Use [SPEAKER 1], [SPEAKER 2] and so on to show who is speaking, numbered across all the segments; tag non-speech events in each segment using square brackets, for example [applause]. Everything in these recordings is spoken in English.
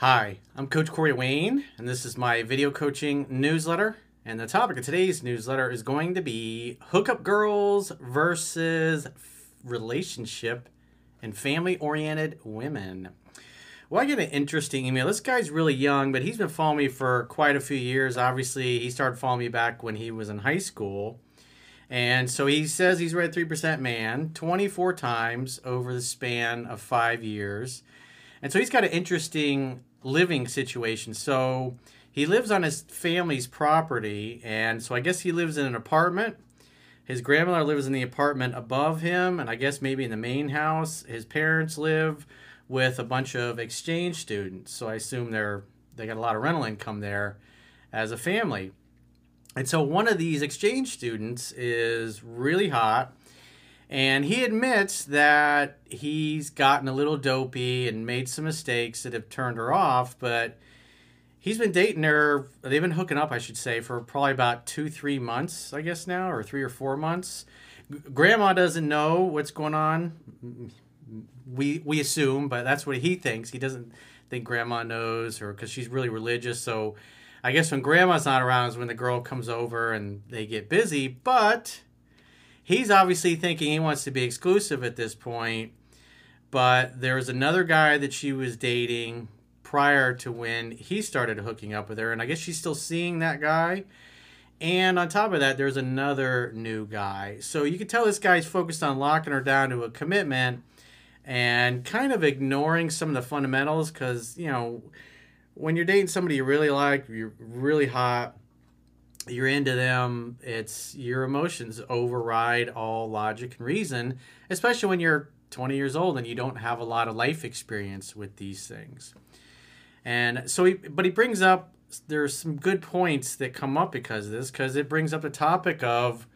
[SPEAKER 1] Hi, I'm Coach Corey Wayne, and this is my video coaching newsletter. And the topic of today's newsletter is going to be hookup girls versus relationship and family oriented women. Well, I get an interesting email. This guy's really young, but he's been following me for quite a few years. Obviously, he started following me back when he was in high school. And so he says he's read 3% Man 24 times over the span of five years. And so he's got an interesting living situation. So he lives on his family's property, and so I guess he lives in an apartment. His grandmother lives in the apartment above him, and I guess maybe in the main house. His parents live with a bunch of exchange students, so I assume they're they got a lot of rental income there as a family. And so one of these exchange students is really hot and he admits that he's gotten a little dopey and made some mistakes that have turned her off, but he's been dating her, they've been hooking up, I should say, for probably about two, three months, I guess now, or three or four months. Grandma doesn't know what's going on. We, we assume, but that's what he thinks. He doesn't think grandma knows, or because she's really religious. So I guess when grandma's not around is when the girl comes over and they get busy. But he's obviously thinking he wants to be exclusive at this point. But there's another guy that she was dating prior to when he started hooking up with her, and I guess she's still seeing that guy. And on top of that, there's another new guy. So you can tell this guy's focused on locking her down to a commitment and kind of ignoring some of the fundamentals because, you know, when you're dating somebody you really like, you're really hot, you're into them, it's your emotions override all logic and reason, especially when you're 20 years old and you don't have a lot of life experience with these things. And so he, but he brings up there's some good points that come up because of this, because it brings up the topic of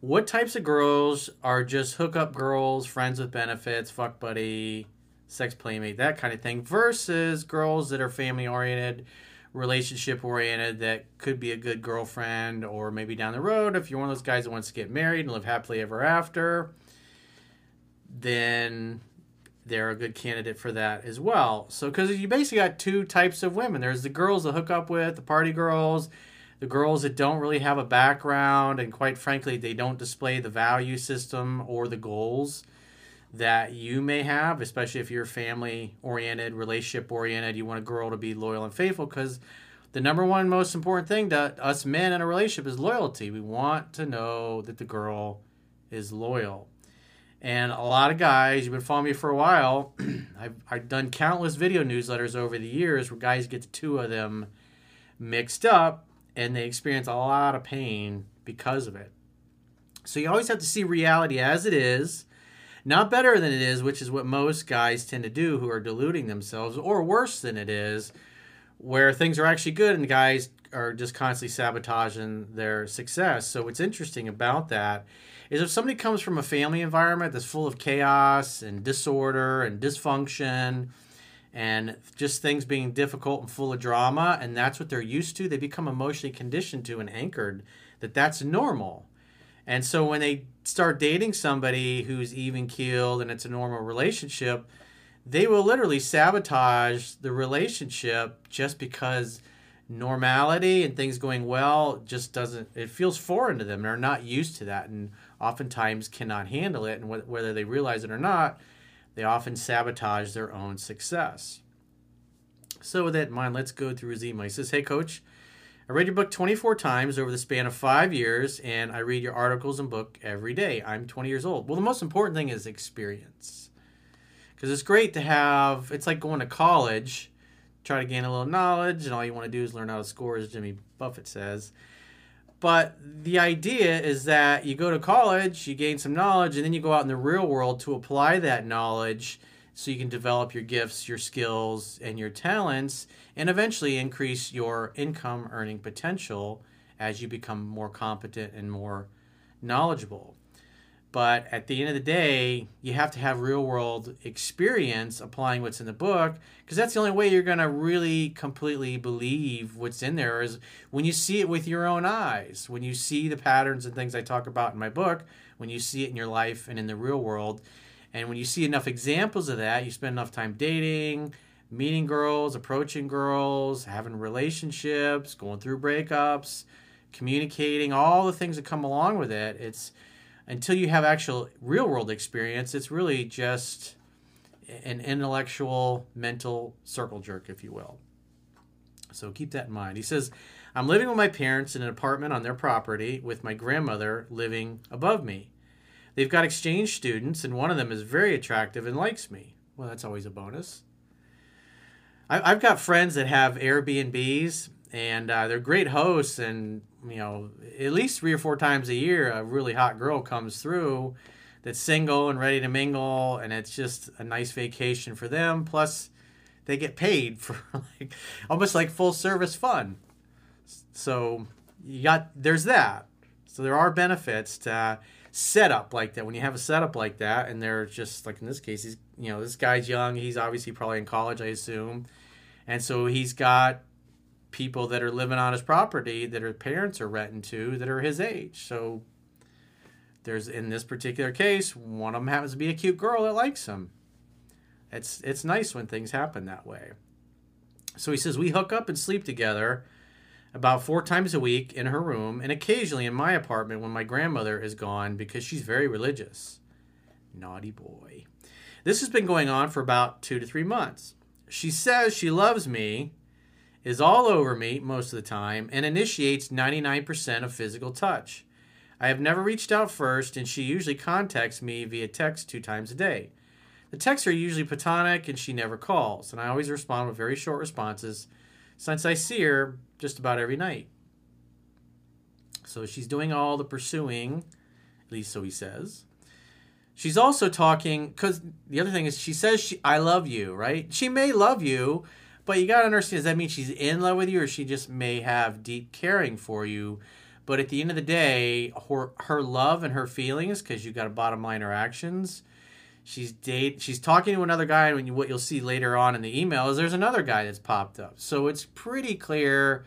[SPEAKER 1] what types of girls are just hookup girls, friends with benefits, fuck buddy, sex playmate, that kind of thing, versus girls that are family oriented, relationship oriented that could be a good girlfriend or maybe down the road if you're one of those guys that wants to get married and live happily ever after then they're a good candidate for that as well. So because you basically got two types of women. There's the girls that hook up with the party girls the girls that don't really have a background and quite frankly they don't display the value system or the goals that you may have, especially if you're family oriented, relationship oriented. You want a girl to be loyal and faithful because the number one most important thing to us men in a relationship is loyalty. We want to know that the girl is loyal. And a lot of guys, you've been following me for a while, [clears throat] I've, I've done countless video newsletters over the years where guys get the two of them mixed up and they experience a lot of pain because of it. So you always have to see reality as it is not better than it is, which is what most guys tend to do who are deluding themselves, or worse than it is, where things are actually good and guys are just constantly sabotaging their success. So, what's interesting about that is if somebody comes from a family environment that's full of chaos and disorder and dysfunction and just things being difficult and full of drama, and that's what they're used to, they become emotionally conditioned to and anchored that that's normal. And so when they start dating somebody who's even keeled and it's a normal relationship, they will literally sabotage the relationship just because normality and things going well just doesn't it feels foreign to them they're not used to that and oftentimes cannot handle it. And wh- whether they realize it or not they often sabotage their own success. So with that in mind let's go through email he says hey coach I read your book 24 times over the span of five years, and I read your articles and book every day. I'm 20 years old. Well, the most important thing is experience. Because it's great to have, it's like going to college, try to gain a little knowledge, and all you want to do is learn how to score, as Jimmy Buffett says. But the idea is that you go to college, you gain some knowledge, and then you go out in the real world to apply that knowledge so you can develop your gifts, your skills, and your talents, and eventually increase your income earning potential as you become more competent and more knowledgeable. But at the end of the day, you have to have real world experience applying what's in the book because that's the only way you're going to really completely believe what's in there is when you see it with your own eyes. When you see the patterns and things I talk about in my book, when you see it in your life and in the real world, and when you see enough examples of that, you spend enough time dating, meeting girls, approaching girls, having relationships, going through breakups, communicating, all the things that come along with it. It's until you have actual real world experience, it's really just an intellectual, mental circle jerk, if you will. So keep that in mind. He says, I'm living with my parents in an apartment on their property with my grandmother living above me. They've got exchange students, and one of them is very attractive and likes me. Well, that's always a bonus. I've got friends that have Airbnbs, and uh, they're great hosts, and you know, at least three or four times a year, a really hot girl comes through that's single and ready to mingle, and it's just a nice vacation for them. Plus, they get paid for [laughs] like almost like full service fun. So you got there's that. So there are benefits to setup like that. When you have a setup like that, and they're just like in this case, he's you know this guy's young. He's obviously probably in college, I assume, and so he's got people that are living on his property that her parents are renting to that are his age. So there's in this particular case, one of them happens to be a cute girl that likes him. It's it's nice when things happen that way. So he says we hook up and sleep together about four times a week in her room and occasionally in my apartment when my grandmother is gone because she's very religious. Naughty boy. This has been going on for about two to three months. She says she loves me is all over me most of the time and initiates 99% of physical touch. I have never reached out first, and she usually contacts me via text two times a day. The texts are usually platonic, and she never calls, and I always respond with very short responses since I see her just about every night. So she's doing all the pursuing, at least so he says. She's also talking because the other thing is she says she I love you, right? She may love you, but you gotta understand, does that mean she's in love with you, or she just may have deep caring for you? But at the end of the day, her her love and her feelings, because you got to bottom line her actions. She's date. She's talking to another guy, and when you, what you'll see later on in the email is there's another guy that's popped up. So it's pretty clear.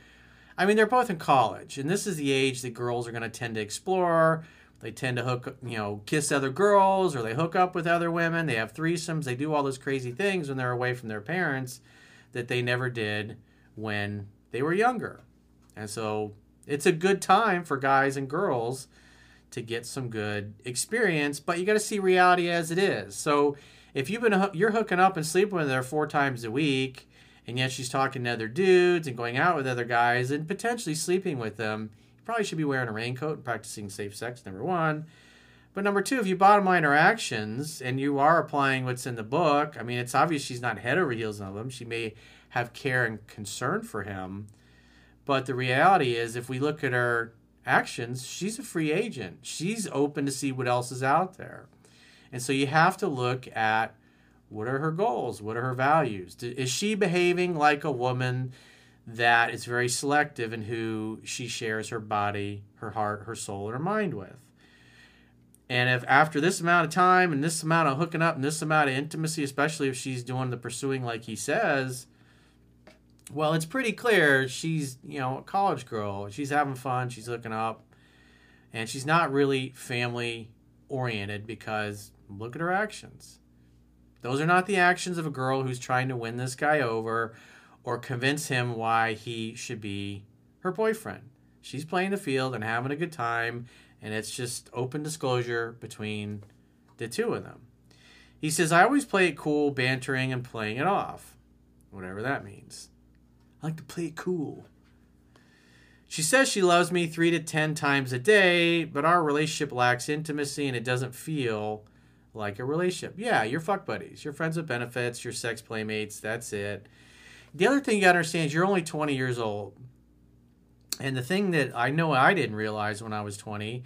[SPEAKER 1] I mean, they're both in college, and this is the age that girls are going to tend to explore. They tend to hook, you know, kiss other girls, or they hook up with other women. They have threesomes. They do all those crazy things when they're away from their parents that they never did when they were younger. And so it's a good time for guys and girls to get some good experience, but you got to see reality as it is. So if you've been you're hooking up and sleeping with her four times a week, and yet she's talking to other dudes and going out with other guys and potentially sleeping with them, you probably should be wearing a raincoat and practicing safe sex. Number one. But number two, if you bottom line her actions and you are applying what's in the book, I mean, it's obvious she's not head over heels on him. She may have care and concern for him. But the reality is, if we look at her actions, she's a free agent. She's open to see what else is out there. And so you have to look at what are her goals? What are her values? Is she behaving like a woman that is very selective in who she shares her body, her heart, her soul, and her mind with? And if after this amount of time and this amount of hooking up and this amount of intimacy, especially if she's doing the pursuing like he says, well, it's pretty clear she's, you know, a college girl. She's having fun, she's looking up, and she's not really family oriented because look at her actions. Those are not the actions of a girl who's trying to win this guy over or convince him why he should be her boyfriend. She's playing the field and having a good time and it's just open disclosure between the two of them. He says, I always play it cool, bantering and playing it off, whatever that means. Like to play it cool. She says she loves me three to ten times a day, but our relationship lacks intimacy and it doesn't feel like a relationship. Yeah, you're fuck buddies. You're friends with benefits, you're sex playmates, that's it. The other thing you gotta understand is you're only 20 years old. And the thing that I know I didn't realize when I was 20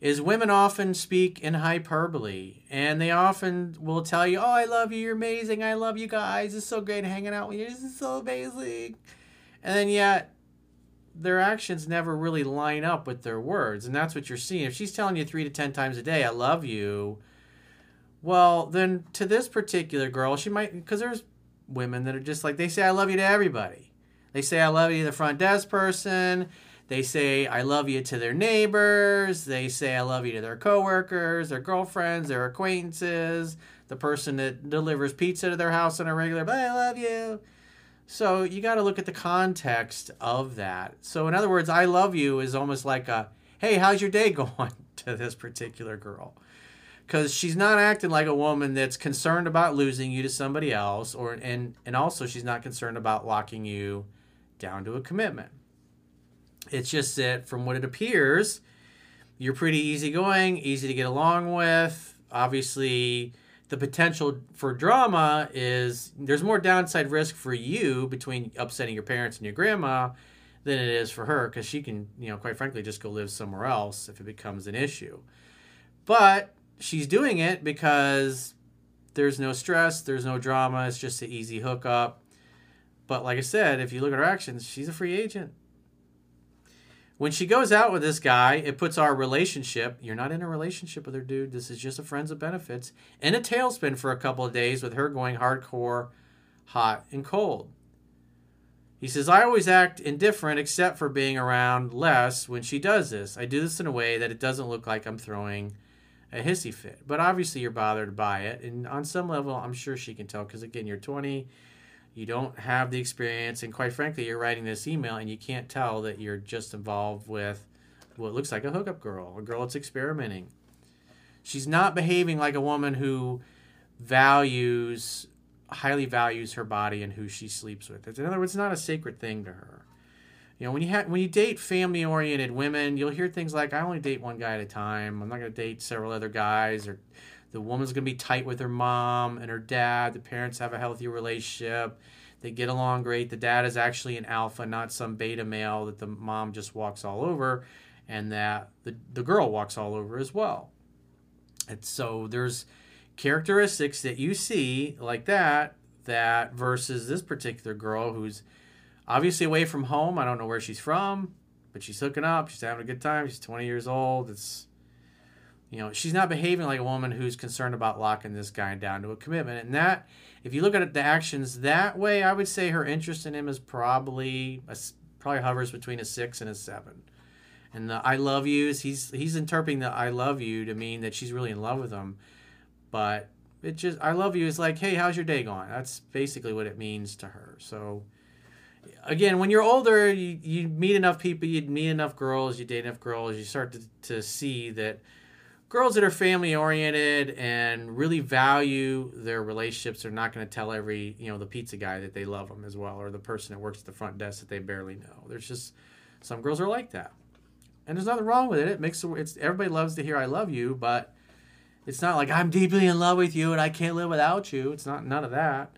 [SPEAKER 1] is women often speak in hyperbole and they often will tell you, Oh, I love you, you're amazing, I love you guys, it's so great hanging out with you, this is so amazing. And then yet their actions never really line up with their words. And that's what you're seeing. If she's telling you three to ten times a day, I love you, well, then to this particular girl, she might, because there's women that are just like, they say, I love you to everybody. They say, I love you to the front desk person. They say, I love you to their neighbors. They say, I love you to their coworkers, their girlfriends, their acquaintances, the person that delivers pizza to their house on a regular, but I love you. So you got to look at the context of that. So, in other words, I love you is almost like a, hey, how's your day [laughs] going to this particular girl? Because she's not acting like a woman that's concerned about losing you to somebody else, or and and also she's not concerned about locking you down to a commitment. It's just that from what it appears, you're pretty easygoing, easy to get along with. Obviously, the potential for drama is there's more downside risk for you between upsetting your parents and your grandma than it is for her because she can, you know, quite frankly, just go live somewhere else if it becomes an issue. But she's doing it because there's no stress, there's no drama, it's just an easy hookup. But like I said, if you look at her actions, she's a free agent. When she goes out with this guy, it puts our relationship, you're not in a relationship with her, dude. This is just a friends of benefits, in a tailspin for a couple of days with her going hardcore, hot, and cold. He says, I always act indifferent except for being around less when she does this. I do this in a way that it doesn't look like I'm throwing a hissy fit. But obviously, you're bothered by it. And on some level, I'm sure she can tell because, again, you're 20 you don't have the experience and quite frankly you're writing this email and you can't tell that you're just involved with what looks like a hookup girl a girl that's experimenting. She's not behaving like a woman who values highly values her body and who she sleeps with. In other words it's not a sacred thing to her. You know when you have when you date family oriented women you'll hear things like i only date one guy at a time. I'm not going to date several other guys or the woman's going to be tight with her mom and her dad. The parents have a healthy relationship. They get along great. The dad is actually an alpha, not some beta male that the mom just walks all over and that the, the girl walks all over as well. And so there's characteristics that you see like that that versus this particular girl who's obviously away from home. I don't know where she's from, but she's hooking up. She's having a good time. She's 20 years old. It's you know, she's not behaving like a woman who's concerned about locking this guy down to a commitment. And that, if you look at the actions that way, I would say her interest in him is probably a, probably hovers between a six and a seven. And the "I love yous," he's he's interpreting the "I love you" to mean that she's really in love with him, but it just "I love you" is like, "Hey, how's your day going?" That's basically what it means to her. So again, when you're older, you, you meet enough people, you meet enough girls, you date enough girls, you start to, to see that girls that are family oriented and really value their relationships are not going to tell every you know the pizza guy that they love them as well or the person that works at the front desk that they barely know. There's just some girls are like that. And there's nothing wrong with it. It makes it's everybody loves to hear i love you but it's not like i'm deeply in love with you and i can't live without you. It's not none of that.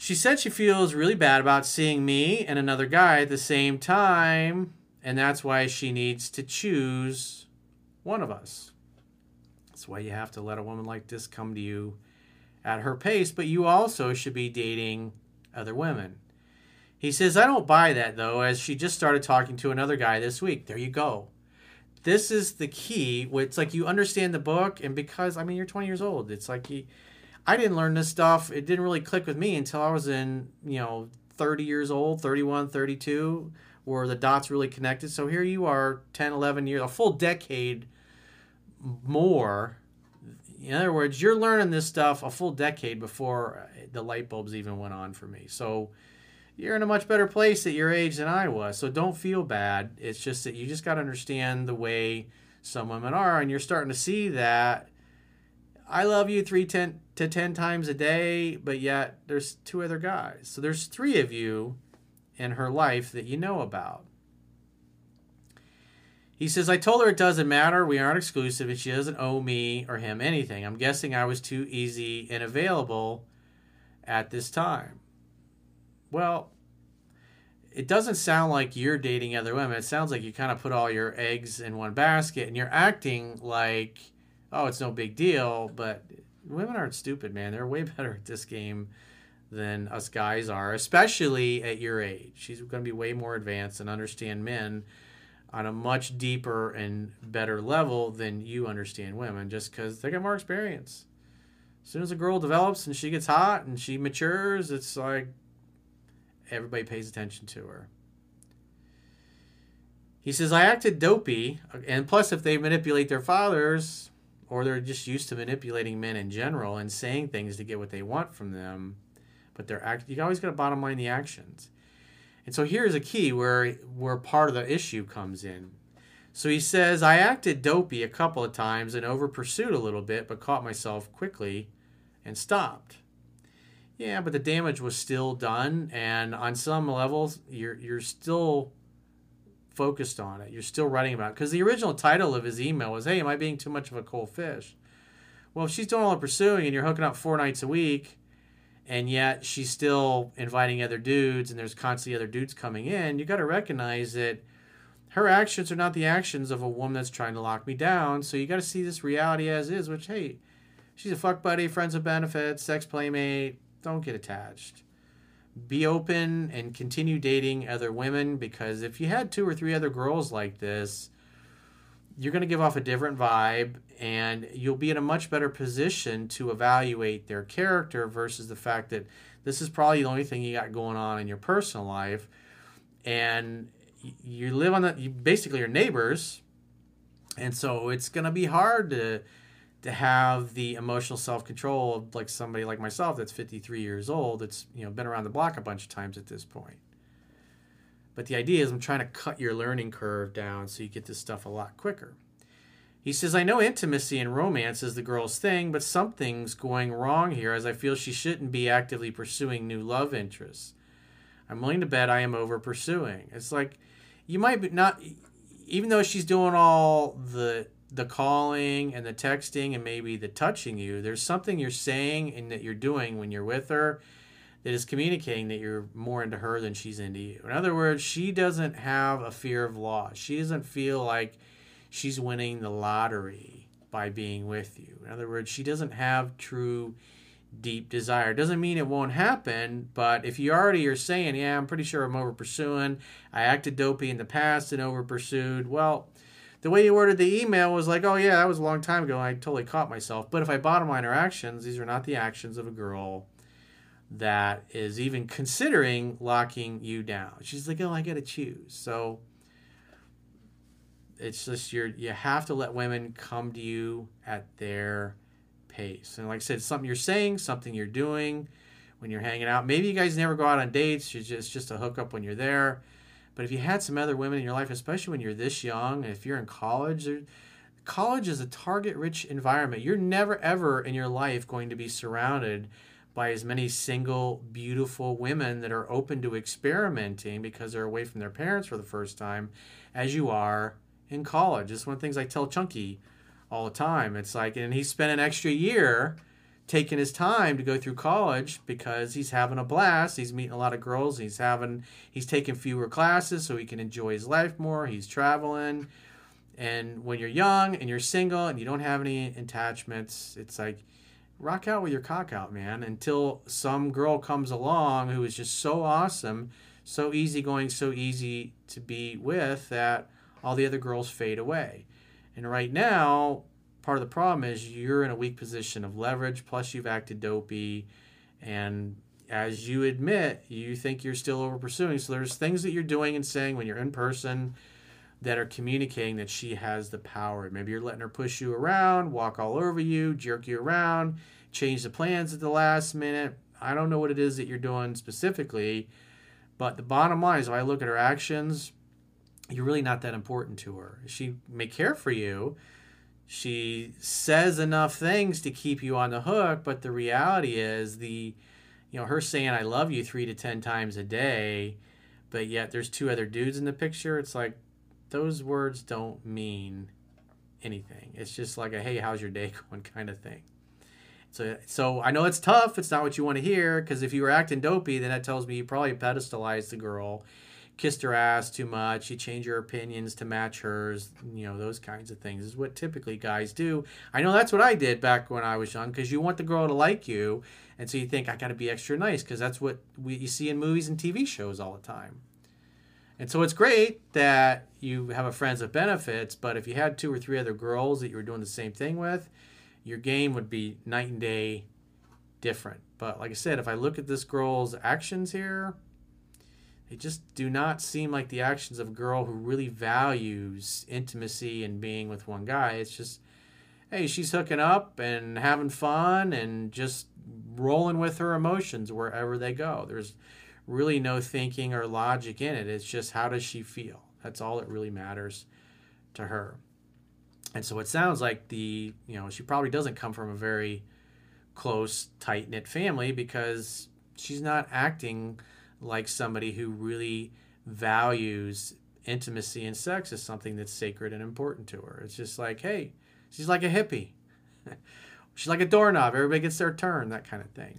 [SPEAKER 1] She said she feels really bad about seeing me and another guy at the same time and that's why she needs to choose one of us. That's why you have to let a woman like this come to you at her pace, but you also should be dating other women. He says, I don't buy that though, as she just started talking to another guy this week. There you go. This is the key. It's like you understand the book, and because, I mean, you're 20 years old, it's like you, I didn't learn this stuff. It didn't really click with me until I was in, you know, 30 years old, 31, 32, where the dots really connected. So here you are, 10, 11 years, a full decade more. In other words, you're learning this stuff a full decade before the light bulbs even went on for me. So you're in a much better place at your age than I was. So don't feel bad. It's just that you just got to understand the way some women are, and you're starting to see that. I love you three ten to ten times a day, but yet there's two other guys. So there's three of you in her life that you know about. He says, I told her it doesn't matter. We aren't exclusive and she doesn't owe me or him anything. I'm guessing I was too easy and available at this time. Well, it doesn't sound like you're dating other women. It sounds like you kind of put all your eggs in one basket and you're acting like, oh, it's no big deal. But women aren't stupid, man. They're way [laughs] better at this game than us guys are, especially at your age. She's going to be way more advanced and understand men on a much deeper and better level than you understand women just because they got more experience. As soon as a girl develops and she gets hot and she matures, it's like everybody pays attention to her. He says, I acted dopey, and plus, if they manipulate their fathers, or they're just used to manipulating men in general and saying things to get what they want from them, but they're act- you always got to bottom line the actions. And so here's a key where where part of the issue comes in. So he says, I acted dopey a couple of times and over pursued a little bit, but caught myself quickly and stopped. Yeah, but the damage was still done, and on some levels, you're you're still focused on it. You're still writing about it because the original title of his email was, "Hey, am I being too much of a cold fish?" Well, if she's doing all the pursuing and you're hooking up four nights a week, and yet she's still inviting other dudes, and there's constantly other dudes coming in, you got to recognize that her actions are not the actions of a woman that's trying to lock me down. So you got to see this reality as is, which hey, she's a fuck buddy, friends with benefits, sex playmate don't get attached. Be open and continue dating other women because if you had two or three other girls like this, you're going to give off a different vibe and you'll be in a much better position to evaluate their character versus the fact that this is probably the only thing you got going on in your personal life. And you live on the you basically your neighbors. And so it's going to be hard to to have the emotional self control of like somebody like myself that's 53 years old that's you know been around the block a bunch of times at this point but the idea is i'm trying to cut your learning curve down so you get this stuff a lot quicker. He says i know intimacy and romance is the girl's thing but something's going wrong here as i feel she shouldn't be actively pursuing new love interests. I'm willing to bet i am over pursuing it's like you might be not even though she's doing all the the calling and the texting and maybe the touching you, there's something you're saying and that you're doing when you're with her that is communicating that you're more into her than she's into you. In other words, she doesn't have a fear of loss. She doesn't feel like she's winning the lottery by being with you. In other words, she doesn't have true deep desire. Doesn't mean it won't happen, but if you already are saying, "Yeah, I'm pretty sure I'm over pursuing. I acted dopey in the past and over pursued." Well, the way you worded the email was like, oh yeah, that was a long time ago. I totally caught myself. But if I bottom line her actions, these are not the actions of a girl that is even considering locking you down. She's like, oh, I got to choose. So it's just you're you have to let women come to you at their pace. And like I said, something you're saying, something you're doing when you're hanging out. Maybe you guys never go out on dates. It's just just a hookup when you're there but if you had some other women in your life, especially when you're this young, if you're in college, college is a target rich environment. You're never ever in your life going to be surrounded by as many single, beautiful women that are open to experimenting because they're away from their parents for the first time as you are in college. It's one of the things I tell Chunky all the time. It's like, and he spent an extra year taking his time to go through college because he's having a blast. He's meeting a lot of girls. He's having he's taking fewer classes so he can enjoy his life more. He's traveling. And when you're young and you're single and you don't have any attachments, it's like rock out with your cock out, man, until some girl comes along who is just so awesome, so easygoing, so easy to be with that all the other girls fade away. And right now, part of the problem is you're in a weak position of leverage, plus you've acted dopey, and as you admit, you think you're still over pursuing. So there's things that you're doing and saying when you're in person that are communicating that she has the power. Maybe you're letting her push you around, walk all over you, jerk you around, change the plans at the last minute. I don't know what it is that you're doing specifically, but the bottom line is if I look at her actions, you're really not that important to her. She may care for you, she says enough things to keep you on the hook but the reality is the you know her saying i love you three to ten times a day but yet there's two other dudes in the picture it's like those words don't mean anything it's just like a hey how's your day [laughs] going kind of thing so so i know it's tough it's not what you want to hear because if you were acting dopey then that tells me you probably pedestalized the girl kissed her ass too much, you change your opinions to match hers, you know, those kinds of things is what typically guys do. I know that's what I did back when I was young because you want the girl to like you. And so you think, I got to be extra nice because that's what we, you see in movies and TV shows all the time. And so it's great that you have a friends with benefits, but if you had two or three other girls that you were doing the same thing with, your game would be night and day different. But like I said, if I look at this girl's actions here, they just do not seem like the actions of a girl who really values intimacy and being with one guy. It's just, hey, she's hooking up and having fun and just rolling with her emotions wherever they go. There's really no thinking or logic in it. It's just how does she feel? That's all that really matters to her. And so it sounds like the, you know, she probably doesn't come from a very close, tight knit family because she's not acting like somebody who really values intimacy and sex as something that's sacred and important to her. It's just like, hey, she's like a hippie. [laughs] she's like a doorknob. Everybody gets their turn, that kind of thing.